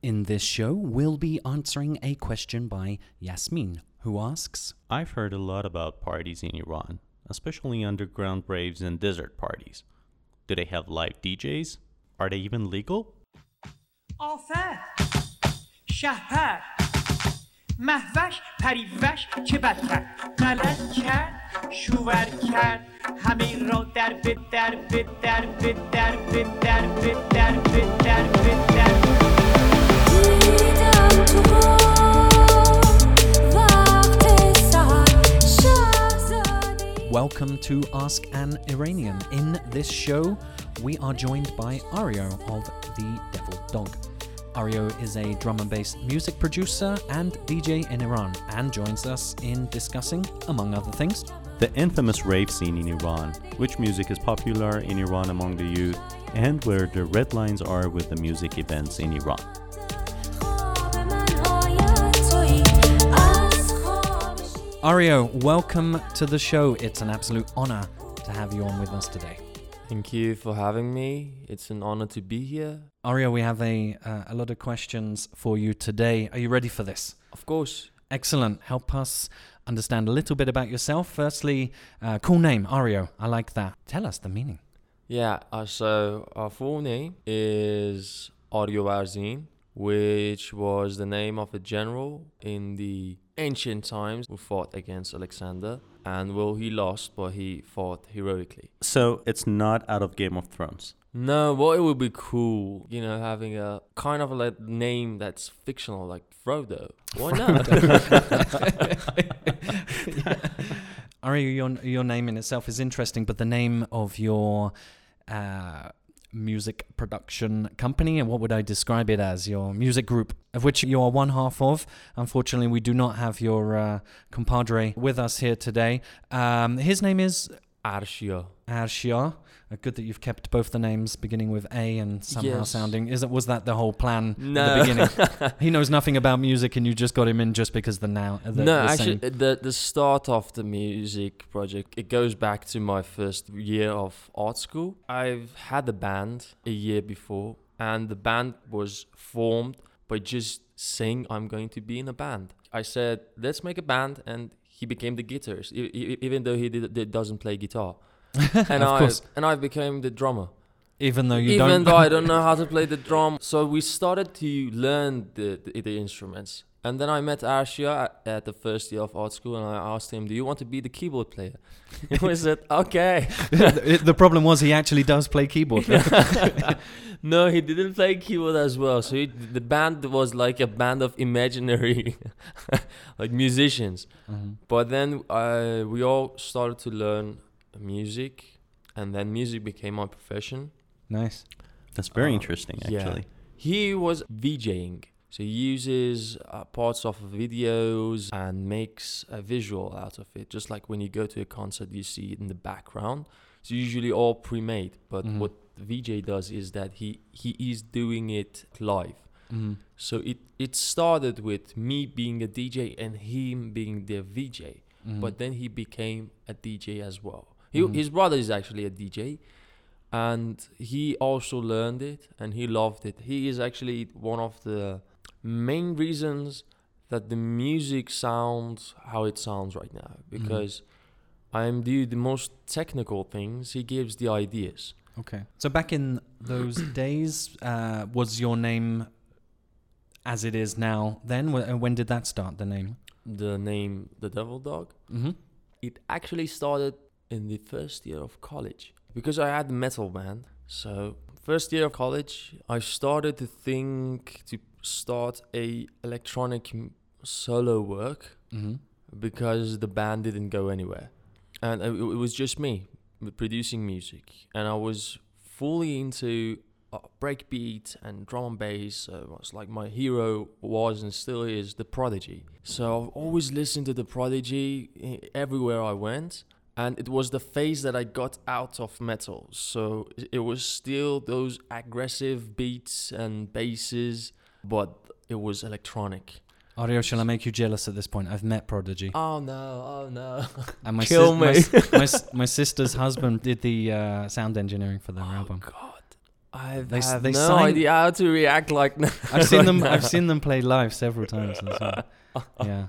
In this show, we'll be answering a question by Yasmin, who asks I've heard a lot about parties in Iran, especially underground raves and desert parties. Do they have live DJs? Are they even legal? آفر شهپر محوش پریوش چه بد کرد غلط کرد شوور کرد همه را در به در به در به در به در به در به در به در دیدم تو وقت سحر شهزادی Welcome to Ask an Iranian. In this show, we are joined by Aryo of The Devil Dog. Aryo is a drum and bass music producer and DJ in Iran and joins us in discussing, among other things, The infamous rave scene in Iran, which music is popular in Iran among the youth, and where the red lines are with the music events in Iran. Aryo, welcome to the show. It's an absolute honor to have you on with us today. Thank you for having me. It's an honor to be here. Aryo, we have a uh, a lot of questions for you today. Are you ready for this? Of course. Excellent. Help us understand a little bit about yourself. Firstly, uh, cool name, Aryo. I like that. Tell us the meaning. Yeah, uh, so our full name is Aryo Arzin, which was the name of a general in the ancient times who fought against Alexander. And well, he lost, but he fought heroically. So it's not out of Game of Thrones. No, but it would be cool, you know, having a kind of like name that's fictional, like Frodo. Why not? Aryo, your your name in itself is interesting, but the name of your uh, music production company and what would I describe it as? Your music group, of which you are one half of. Unfortunately, we do not have your uh, compadre with us here today. Um, his name is Arshia. Arshia. Uh, good that you've kept both the names beginning with A and somehow Yes. sounding. Is it was that the whole plan at No. the beginning? he knows nothing about music, and you just got him in just because the now. The, no, the actually, same- the the start of the music project it goes back to my first year of art school. I've had a band a year before, and the band was formed by just saying I'm going to be in a band. I said let's make a band, and he became the guitarist, even though he did, doesn't play guitar. and I course. and I became the drummer. even though you even don't. Even though I don't know how to play the drum. So we started to learn the, the, the instruments. And then I met Arshia at, at the first year of art school and I asked him, Do you want to be the keyboard player? he said, Okay. the problem was he actually does play keyboard. no, he didn't play keyboard as well. So he, the band was like a band of imaginary like musicians. Mhm. But then uh, we all started to learn music and then music became my profession. Nice. That's very Uh, interesting, yeah. actually. He was VJing. So he uses uh, parts of videos and makes a visual out of it. Just like when you go to a concert, you see it in the background. It's usually all pre-made. But Mhm. what VJ does is that he he is doing it live. Mhm. So it it started with me being a DJ and him being the VJ. Mhm. But then he became a DJ as well. He, Mhm. His brother is actually a DJ, and he also learned it and he loved it. He is actually one of the main reasons that the music sounds how it sounds right now because I'm do the most technical things. He gives the ideas. Okay. So back in those days, uh, was your name as it is now? Then uh, when did that start? The name. The name, the Devil Dog. Mm-hmm. It actually started in the first year of college because I had a metal band. So first year of college, I started to think to start a electronic solo work Mm-hmm. because the band didn't go anywhere, and it, it was just me producing music, and I was fully into uh, breakbeat and drum and bass. So it was like my hero was and still is the Prodigy. So I've always listened to the Prodigy eh, everywhere I went. And it was the phase that I got out of metal. So it- was still those aggressive beats and basses, but it was electronic. Ario, shall I make you jealous at this point? I've met Prodigy. Oh no, oh no. and my, kill my, me. s- my, my sister's husband did the uh, sound engineering for their oh album. God. I They have they no sign- idea how to react like. I've seen them. I've seen them play live several times. well. Yeah.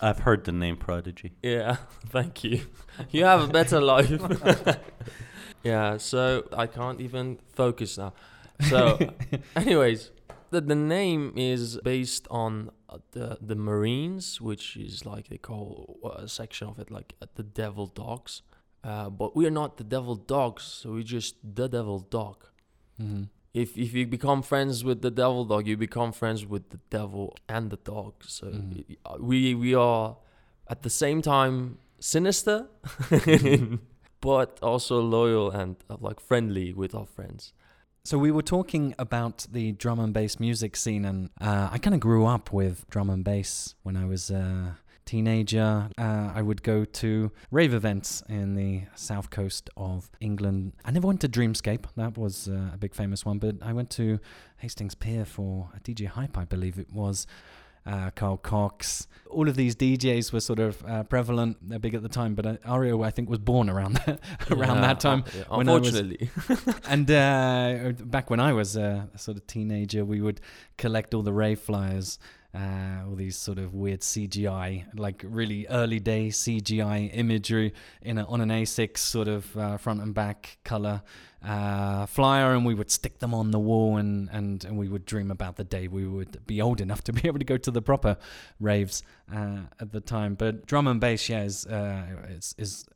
I've heard the name Prodigy. Yeah, thank you. You have a better life. yeah, so I can't even focus now. So, anyways, the, the name is based on uh, the the Marines, which is like they call uh, a section of it like uh, the Devil Dogs. Uh, but we are not the Devil Dogs, so we're just the Devil Dog. hmm If if you become friends with the Devil Dog, you become friends with the Devil and the Dog. So uh, we we are at the same time sinister, but also loyal and uh, like friendly with our friends. So we were talking about the drum and bass music scene, and uh, I kind of grew up with drum and bass when I was a teenager. Uh, I would go to rave events in the south coast of England. I never went to Dreamscape; that was uh, a big famous one. But I went to Hastings Pier for a DJ Hype, I believe it was. Uh, Carl Cox. All of these DJs were sort of uh, prevalent, they're big at the time, but uh, Aryo, I think, was born around that, around Yeah, that time. uh, yeah, when I was- unfortunately. And uh, back when I was a sort of teenager, we would collect all the rave flyers, uh, all these sort of weird CGI, like really early day CGI imagery in a, on an A6 sort of uh, front and back color uh, flyer, and we would stick them on the wall, and, and, and we would dream about the day we would be old enough to be able to go to the proper raves uh, at the time. But drum and bass, yeah, is uh, is, is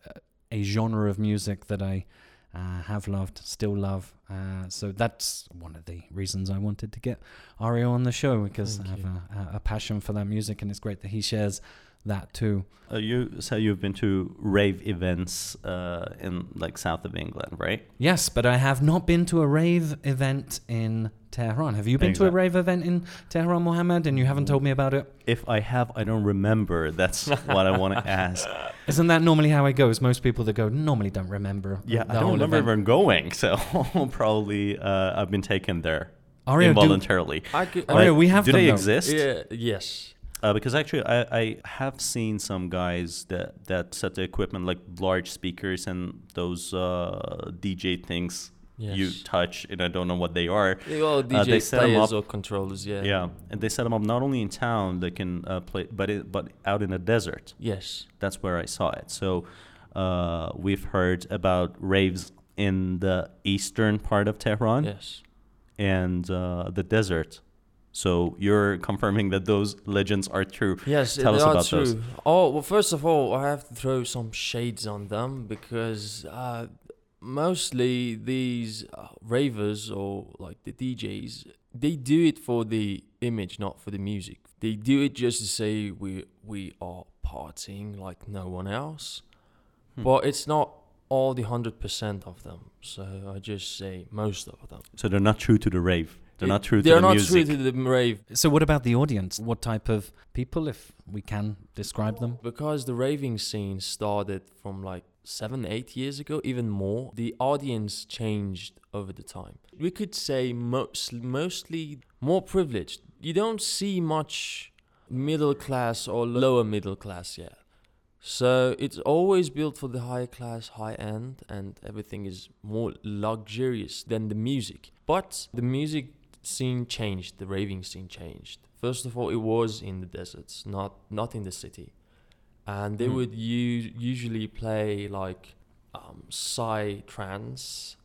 a genre of music that I uh, have loved, still love. Uh, so that's one of the reasons I wanted to get Aryo on the show because Thank I have a, a passion for that music, and it's great that he shares that too. Uh, you say you've been to rave events uh, in like south of England, right? Yes, but I have not been to a rave event in Tehran. Have you been to a rave event in Tehran, Mohammed? And you haven't told me about it. If I have, I don't remember. That's what I want to ask. Isn't that normally how it goes? Most people that go normally don't remember. Yeah, the I don't whole remember event. even going, so probably uh, I've been taken there Aryo, do, involuntarily. I could, Aryo, But we have do them, they though. exist? yeah, yes. Uh, because actually, I, I have seen some guys that, that set the equipment like large speakers and those uh, DJ things Yes. you touch, and I don't know what they are. They all Uh, DJ they set 'em players up- or controllers, yeah. Yeah, and they set them up not only in town, they can uh, play, but it, but out in the desert. Yes. That's where I saw it. So uh, we've heard about raves in the eastern part of Tehran Yes. and uh, the desert. So you're confirming that those legends are true. Yes, Tell they us are about true. those. Oh, well, first of all, I have to throw some shades on them because uh, mostly these uh, ravers or like the DJs, they do it for the image, not for the music. They do it just to say we we are partying like no one else, Hmm. but it's not all the hundred percent of them. So I just say most of them. So they're not true to the rave. They're not true to They're the not music. true to the rave So, what about the audience? What type of people, if we can describe them? Because the raving scene started from like seven, eight years ago, even more, the audience changed over the time. We could say most, mostly more privileged. You don't see much middle class or lower middle class yet. So it's always built for the higher class, high end, and everything is more luxurious than the music. But the music scene changed, the raving scene changed. First of all, it was in the deserts, not not in the city, and they Mm. would u- usually play like um, psy trance,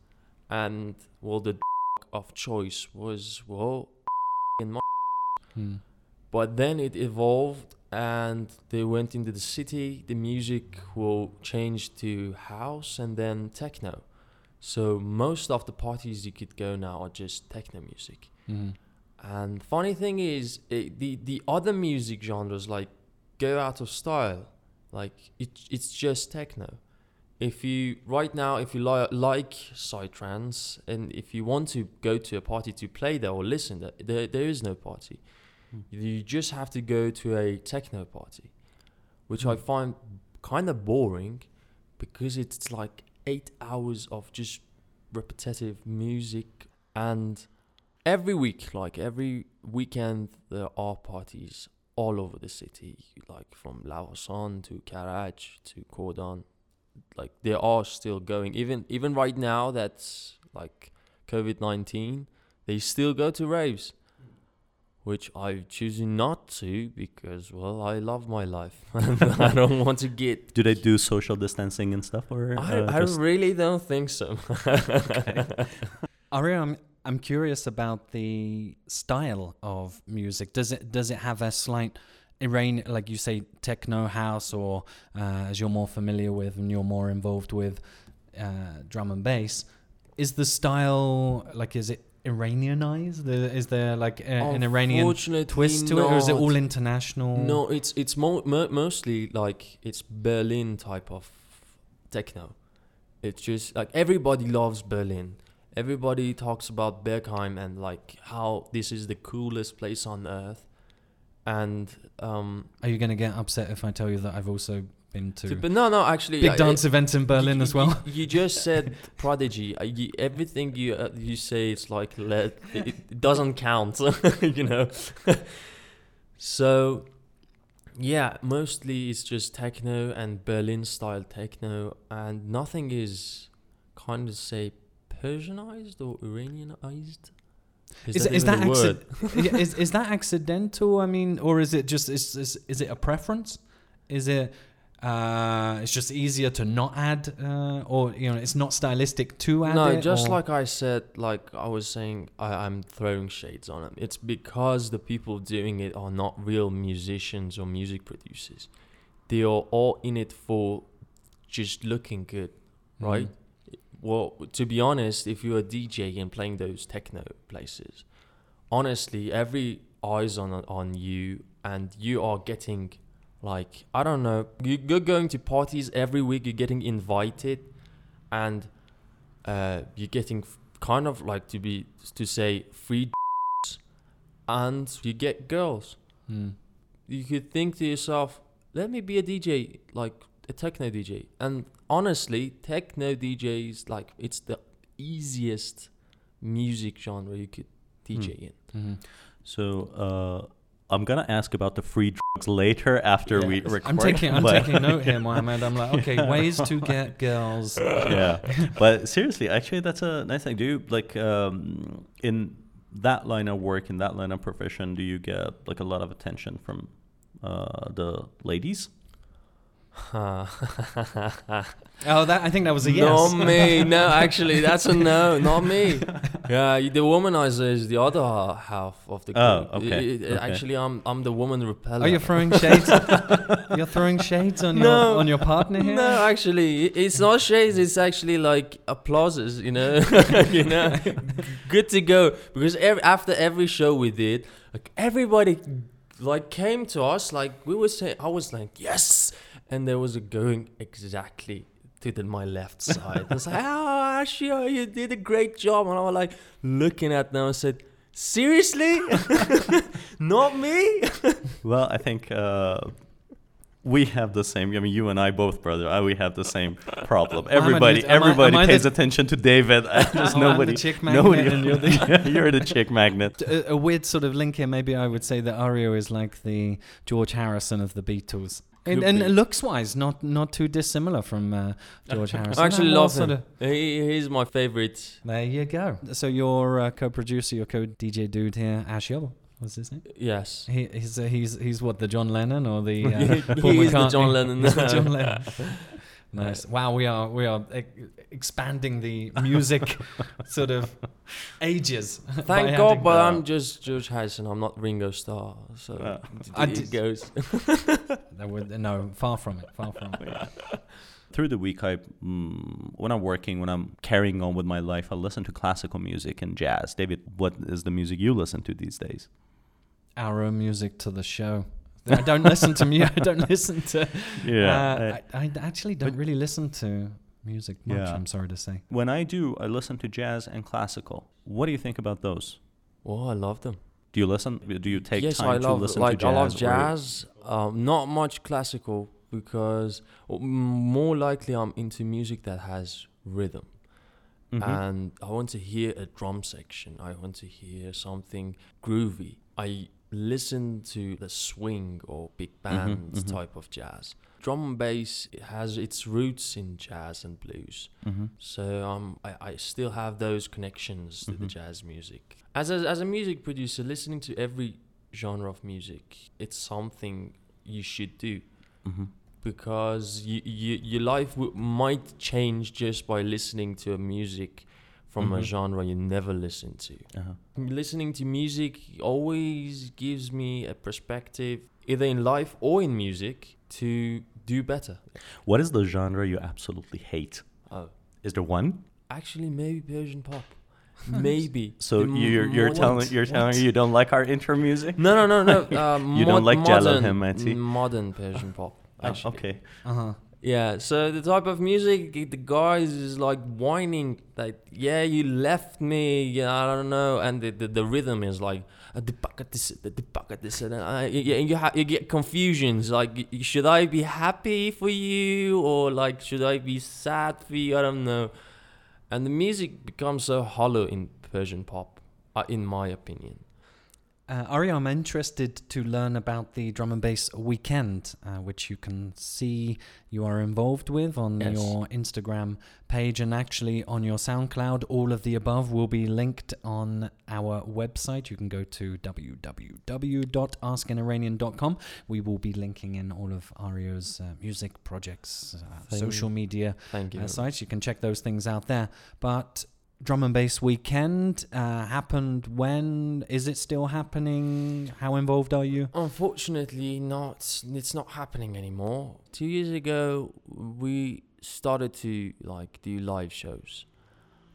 and well, the of choice was well, in my Hmm. but then it evolved and they went into the city. The music will change to house and then techno. So most of the parties you could go now are just techno music. Hmm. And funny thing is, it, the the other music genres like go out of style. Like it, it's just techno. If you right now, if you li- like psytrance, and if you want to go to a party to play there or listen, there there, there is no party. You just have to go to a techno party, which I find kind of boring because it's like eight hours of just repetitive music. And every week like every weekend there are parties all over the city like from Lavasan to Karaj to Kordan like they are still going. Even even right now that's like COVID nineteen, they still go to raves, which I choose not to because well, I love my life and I don't want to get. Do they do social distancing and stuff, or I, uh, I just- really don't think so. okay. Aryo, I'm I'm curious about the style of music. Does it does it have a slight Iranian like you say techno house or uh, as you're more familiar with and you're more involved with uh, drum and bass? Is the style like is it Iranianized? Is there like a, an Iranian twist to it, or is it all international? No, it's it's mo- mo- mostly like it's Berlin type of techno. It's just like everybody loves Berlin. Everybody talks about Berghain and like how this is the coolest place on earth. And um, Are you going to get upset if I tell you that I've also been to but no, no, actually, big dance events in Berlin you- as well? You, you just said prodigy. Uh, you, everything you uh, you say, it's like let, it, it doesn't count. you know. so, yeah, mostly it's just techno and Berlin style techno, and nothing is kind of say Persianized or Iranianized. Is, that is that a word? acci- is is that accidental? I mean, or is it just is is, is it a preference? Is it uh, it's just easier to not add, uh, or you know, it's not stylistic to add no, it? just or- like I said, like I was saying, I, I'm throwing shades on it. It's because the people doing it are not real musicians or music producers. They are all in it for just looking good, right? Well, to be honest, if you're a DJ and playing those techno places, honestly, every eyes on on you, and you are getting like I don't know, you- you're going to parties every week. You're getting invited, and uh, you're getting kind of like to be to say free, and you get girls. Mm. You could think to yourself, let me be a DJ, like a techno DJ. And honestly, techno DJs like it's the easiest music genre you could DJ in. Mhm. So uh, I'm gonna ask about the free drugs later after we Yeah. record. I'm taking I'm taking note here, Mohammed. I'm like, okay, ways to get girls. yeah, but seriously, actually, that's a nice thing. Do you like um, in that line of work, in that line of profession, do you get like a lot of attention from uh, the ladies? Oh, that I think that was a yes. Not me. No, actually, that's a no. Not me. Yeah, the womanizer is the other half of the Oh, group. okay, It- it- okay. Actually, I'm I'm the woman repeller. Are you throwing shades? You're throwing shades on your on your partner here. No, actually, it's not shades. It's actually like applauses. You know, you know, good to go. Because ev after every show we did, like everybody, like came to us. Like we were saying, I was like, yes, and there was a going exactly to the, my left side. I was like, oh, Arshia, you did a great job, and I was like looking at them and said. Seriously? Not me? Well, I think uh, we have the same. I mean, you and I both, brother. uh, We have the same problem. Am I Everybody, am I- everybody am I the- pays attention to David. and There's Oh, I'm the nobody. chick magnet nobody. and you're the- you're the chick magnet. a, a weird sort of link here. Maybe I would say that Aryo is like the George Harrison of the Beatles. And, Could and looks wise, not not too dissimilar from uh, George Harrison. I actually More love sort him. of- He, he's my favorite. there you go. So your uh, co-producer, your co-DJ dude here, Ash Yobble, what's his name? Yes. He, he's uh, he's he's what the John Lennon or the uh, He Paul the McCartney? John Lennon. He's the John Lennon. Nice. Wow, we are we are e- expanding the music sort of ages. Thank God, but. I'm just George Harrison. I'm not Ringo Starr, so Uh, I it did- goes. Would, no, far from it. Far from it. Through the week, I mm, when I'm working, when I'm carrying on with my life, I listen to classical music and jazz. David, what is the music you listen to these days? Arrow music to the show. I don't listen to music. I don't listen to. Uh, I, I actually don't but- really listen to music much. Yeah. I'm sorry to say. when I do, I listen to jazz and classical. What do you think about those? Oh, I love them. Do you listen? Do you take yes, time I to love listen like to jazz? I love or- jazz. Um, not much classical because more likely I'm into music that has rhythm. Mhm. and I want to hear a drum section. I want to hear something groovy. I listen to the swing or big band mhm. type of jazz. Drum and bass has its roots in jazz and blues. Mm-hmm. So um, I, I still have those connections to the Mhm. jazz music. As a, as a music producer, listening to every genre of music, it's something you should do Mm-hmm. because you, you, your life w- might change just by listening to a music from a Mhm. genre you never listen to. Uh-huh. Listening to music always gives me a perspective, either in life or in music, to do better. What is the genre you absolutely hate? Oh, Is there one? actually, maybe Persian pop. Maybe. So The you're you're mo- telling you're telling What? me you don't like our intro music? No, no, no, no. Uh, You don't mod- like Jalal modern, Hemmati? Modern Persian pop. Oh, Actually. okay. Uh huh. Yeah, so the type of music the guys is like whining like yeah you left me yeah I don't know and the the, the rhythm is like uh, the buck at this the buck at this and I, you, you, ha- you get confusions like should I be happy for you or like should I be sad for you? I don't know. And the music becomes so hollow in Persian pop uh, in my opinion Uh, Ari, I'm interested to learn about the drum and bass weekend, uh, which you can see you are involved with on Yes. your Instagram page and actually on your SoundCloud. All of the above will be linked on our website. You can go to www.askaniranian.com. We will be linking in all of Aryo's uh, music projects, uh, social media thank you uh, sites. You can check those things out there. But drum and bass weekend uh, happened when? Is it still happening? How involved are you? Unfortunately, not. It's not happening anymore. Two years ago, we started to like do live shows,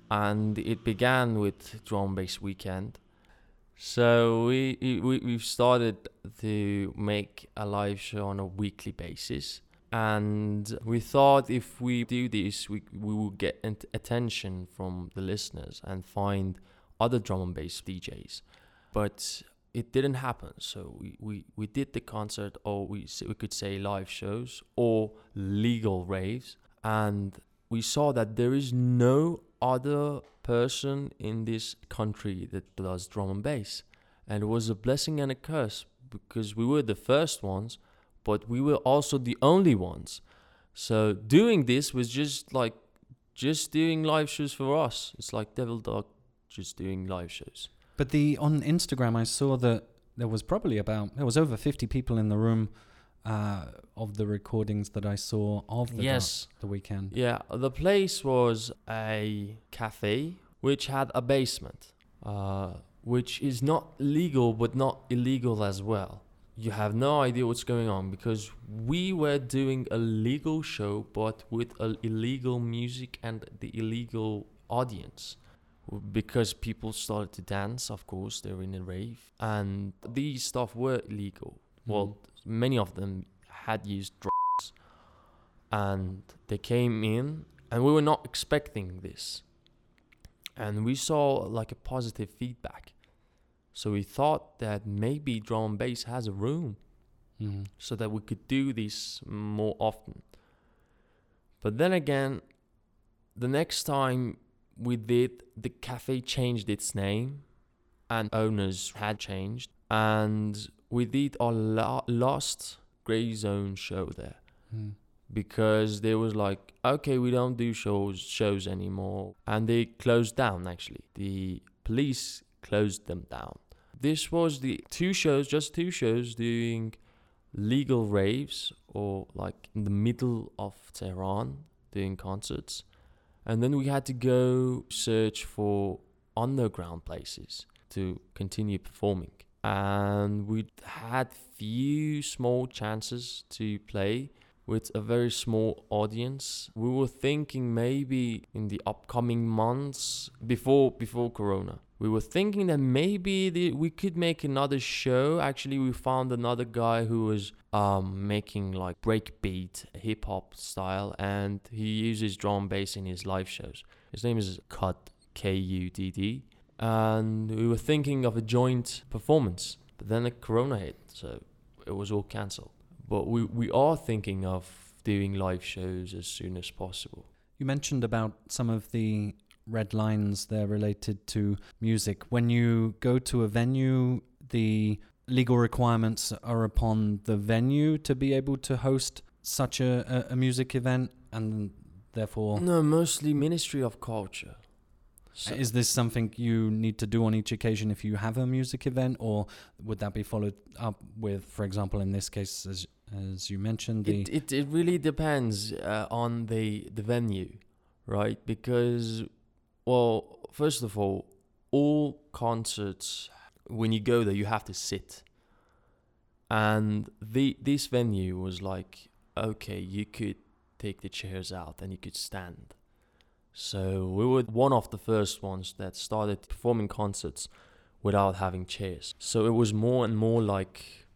and it began with drum and bass weekend. So we we we've started to make a live show on a weekly basis, and we thought if we do this, we we will get ent- attention from the listeners and find other drum and bass DJs, but it didn't happen. So we, we, we did the concert, or we we could say live shows or legal raves, and we saw that there is no other person in this country that does drum and bass, and it was a blessing and a curse because we were the first ones, but we were also the only ones. So doing this was just like just doing live shows for us. It's like Devil Dog just doing live shows. But the on Instagram, I saw that there was probably about there was over fifty people in the room uh, of the recordings that I saw of the yes. the weekend. Yeah, the place was a cafe which had a basement, uh, which is not legal but not illegal as well. You have no idea what's going on because we were doing a legal show but with a illegal music and the illegal audience. Because people started to dance, of course, they were in a rave, and these stuff were illegal. Mm-hmm. Well, many of them had used drugs, and they came in, and we were not expecting this, and we saw like a positive feedback. So we thought that maybe drum and bass has a room, Mhm. so that we could do this more often. But then again, the next time we did, the cafe changed its name and owners had changed. And we did our la- last Grey Zone show there Mm. because they was like, okay, we don't do shows shows anymore, and they closed down. Actually, the police closed them down. This was the two shows, just two shows, doing legal raves or like in the middle of Tehran doing concerts, and then we had to go search for underground places to continue performing. And we had few small chances to play with a very small audience. We were thinking maybe in the upcoming months before before Corona. We were thinking that maybe the, we could make another show. Actually, we found another guy who was um, making like breakbeat hip hop style, and he uses drum bass in his live shows. His name is Cut K U D D, and we were thinking of a joint performance, but then the Corona hit, so it was all cancelled but we, we are thinking of doing live shows as soon as possible. You mentioned about some of the red lines there related to music. When you go to a venue, the legal requirements are upon the venue to be able to host such a, a, music event, and therefore, No, mostly Ministry of Culture. So- is this something you need to do on each occasion if you have a music event, or would that be followed up with, for example, in this case, as as you mentioned, the it, it, it really depends uh, on the the venue right because well first of all all concerts when you go there you have to sit. And the this venue was like okay you could take the chairs out and you could stand. So we were one of the first ones that started performing concerts without having chairs. So it was more and more like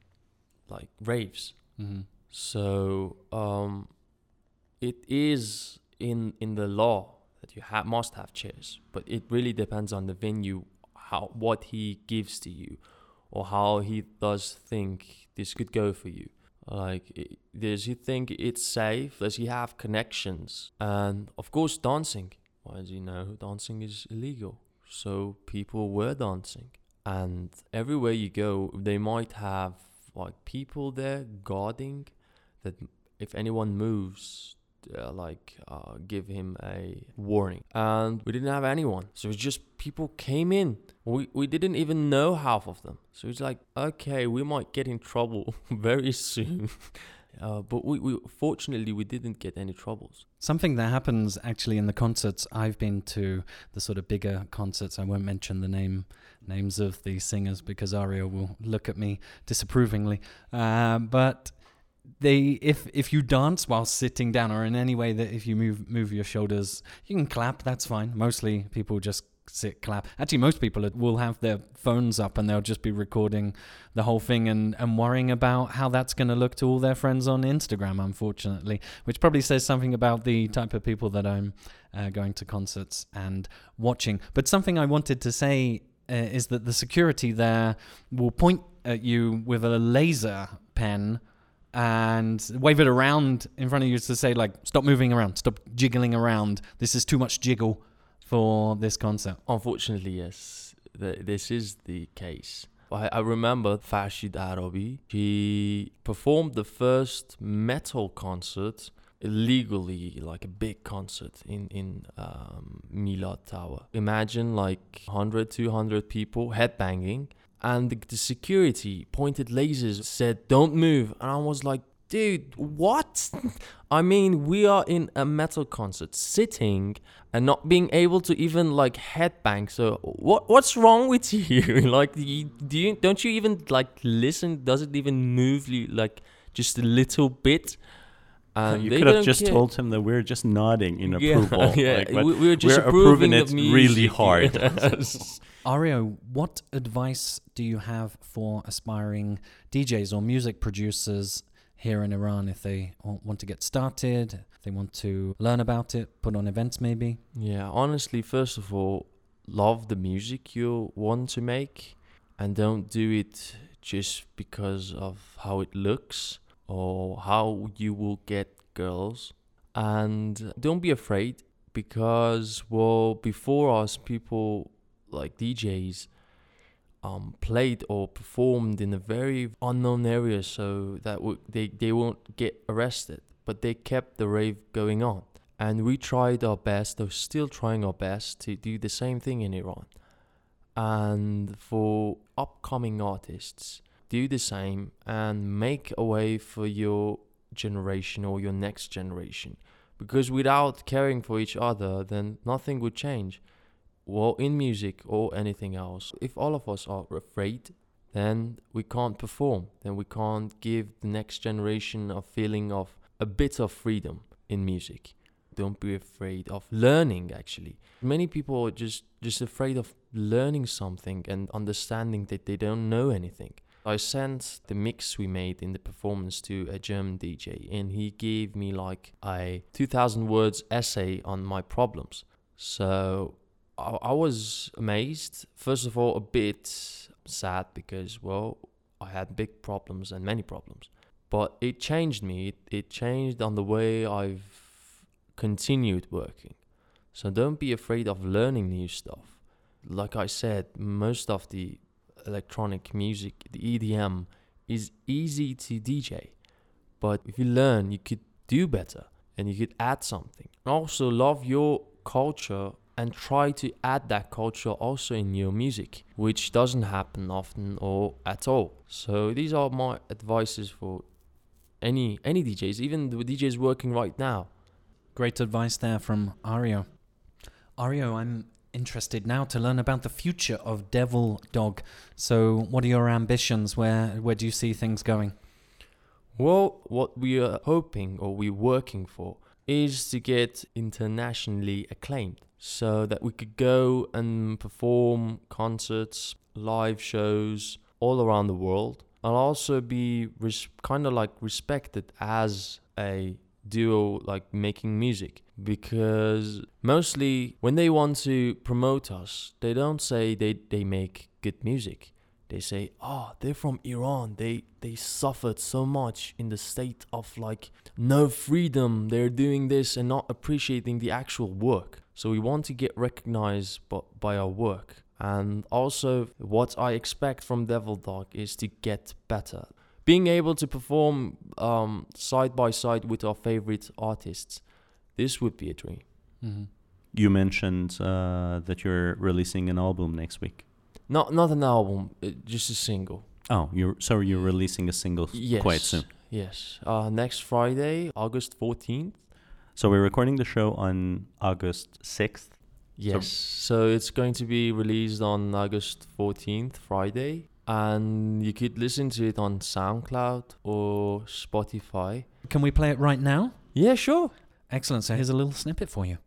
like raves. Mhm. so um, it is in in the law that you ha- must have chairs, but it really depends on the venue, how what he gives to you, or how he does think this could go for you. Like, does he think it's safe? Does he have connections? And of course, dancing. Well, as you know, dancing is illegal. So people were dancing, and everywhere you go, they might have like people there guarding that if anyone moves uh, like uh, give him a warning. And we didn't have anyone. So it's just people came in. We, we didn't even know half of them. So it's like okay we might get in trouble very soon. Uh, but we, we fortunately we didn't get any troubles. Something that happens actually in the concerts. I've been to, the sort of bigger concerts. I won't mention the name names of the singers because Aryo will look at me disapprovingly. Uh, but they, if if you dance while sitting down, or in any way that if you move move your shoulders, you can clap. That's fine. Mostly people just sit clap. Actually, most people will have their phones up and they'll just be recording the whole thing and, and worrying about how that's going to look to all their friends on Instagram. Unfortunately which probably says something about the type of people that I'm uh, going to concerts and watching. But something I wanted to say uh, is that the security there will point at you with a laser pen and wave it around in front of you to say like stop moving around stop jiggling around this is too much jiggle for this concert Unfortunately, yes, th- this is the case. I, I remember Farshid Arabi. He performed the first metal concert illegally, like a big concert in in um, Tower. Imagine like 100, 200 people headbanging, and the, security pointed lasers, said, "Don't move," and I was like. Dude, what? I mean, we are in a metal concert, sitting and not being able to even like headbang. So what what's wrong with you? like, you, do you don't you even like listen? Does it even move you like just a little bit? And you could have just care. told him that we're just nodding in Yeah, approval. yeah, like, we, we were just we're approving, approving it really hard. Yes. Aryo, what advice do you have for aspiring DJs or music producers here in Iran if they want to get started, if they want to learn about it, put on events maybe? Yeah, honestly, first of all, love the music you want to make and don't do it just because of how it looks or how you will get girls. And don't be afraid because, well, before us, people like DJs um, played or performed in a very unknown area so that w- they, they won't get arrested. But they kept the rave going on and we tried our best or still trying our best to do the same thing in Iran. And for upcoming artists, do the same and make a way for your generation or your next generation. Because without caring for each other, then nothing would change. Well, in music or anything else, if all of us are afraid, then we can't perform. Then we can't give the next generation a feeling of a bit of freedom in music don't be afraid of learning actually many people are just just afraid of learning something and understanding that they don't know anything i sent the mix we made in the performance to a german dj and he gave me like a 2000 words essay on my problems so I, I was amazed first of all a bit sad because well i had big problems and many problems but it changed me it, it changed on the way i've continued working. So don't be afraid of learning new stuff. Like I said, most of the electronic music, the EDM, is easy to DJ. But if you learn, you could do better and you could add something. Also, love your culture and try to add that culture also in your music, which doesn't happen often or at all. So these are my advices for any any DJs, even the DJs working right now. Great advice there from Aryo. Aryo, I'm interested now to learn about the future of Devil Dog. So, what are your ambitions? Where where do you see things going? Well, what we are hoping or we're working for is to get internationally acclaimed so that we could go and perform concerts, live shows all around the world and also be res- kind of like respected as a duo like making music. Because mostly when they want to promote us they don't say they, they make good music. They say oh they're from iran. They they suffered so much in the state of like no freedom. They're doing this and not appreciating the actual work. So we want to get recognized by, by our work. And also what i expect from devil dog is to get better being able to perform um, side by side with our favorite artists this would be a dream Mm-hmm. You mentioned uh, that you're releasing an album next week. not not an album uh, just a single Oh, you're sorry, you're releasing a single yes quite soon. yes uh, next friday august 14th So we're recording the show on August 6th. Yes. So, it's going to be released on August 14th, Friday. And you could listen to it on SoundCloud or Spotify. Can we play it right now? Yeah, sure. Excellent. So here's a little snippet for you.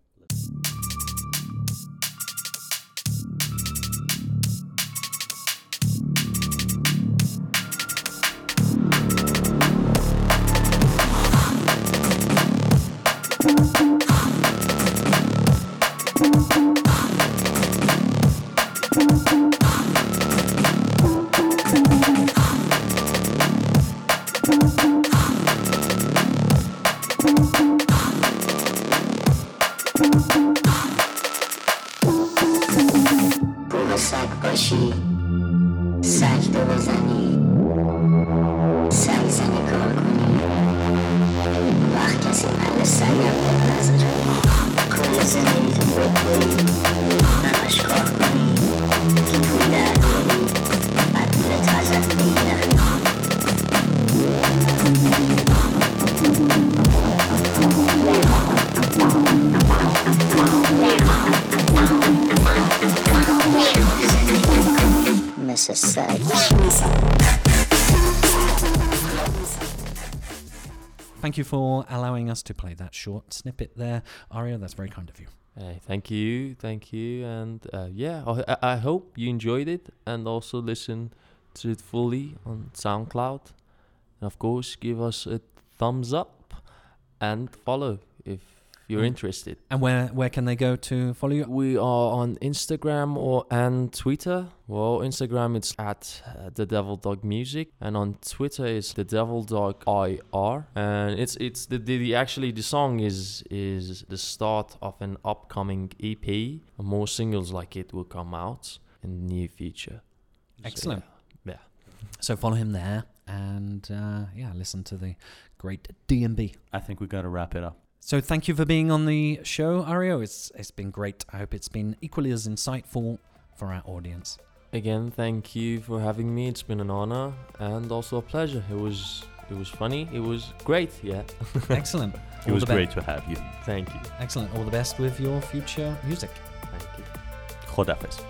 You for allowing us to play that short snippet there, Aryo. That's very kind of you. Hey, thank you. Thank you. And uh, yeah, I- I hope you enjoyed it and also listen to it fully on SoundCloud. And of course, give us a thumbs up and follow if you're Mm. interested. And where where can they go to follow you? We are on Instagram or and Twitter. Well, Instagram it's at uh, the Devil Dog Music, and on Twitter it's the Devil Dog IR. And it's it's the, the, the actually the song is is the start of an upcoming EP. And more singles like it will come out in the near future. So, Excellent. yeah. So follow him there, and uh, yeah, listen to the great DnB. I think we got to wrap it up. So thank you for being on the show, Aryo. It's it's been great. I hope it's been equally as insightful for our audience. Again, thank you for having me. It's been an honor and also a pleasure. It was it was funny. It was great. Yeah. Excellent. It All was be- great to have you. Thank you. Excellent. All the best with your future music. Thank you. Khodafis.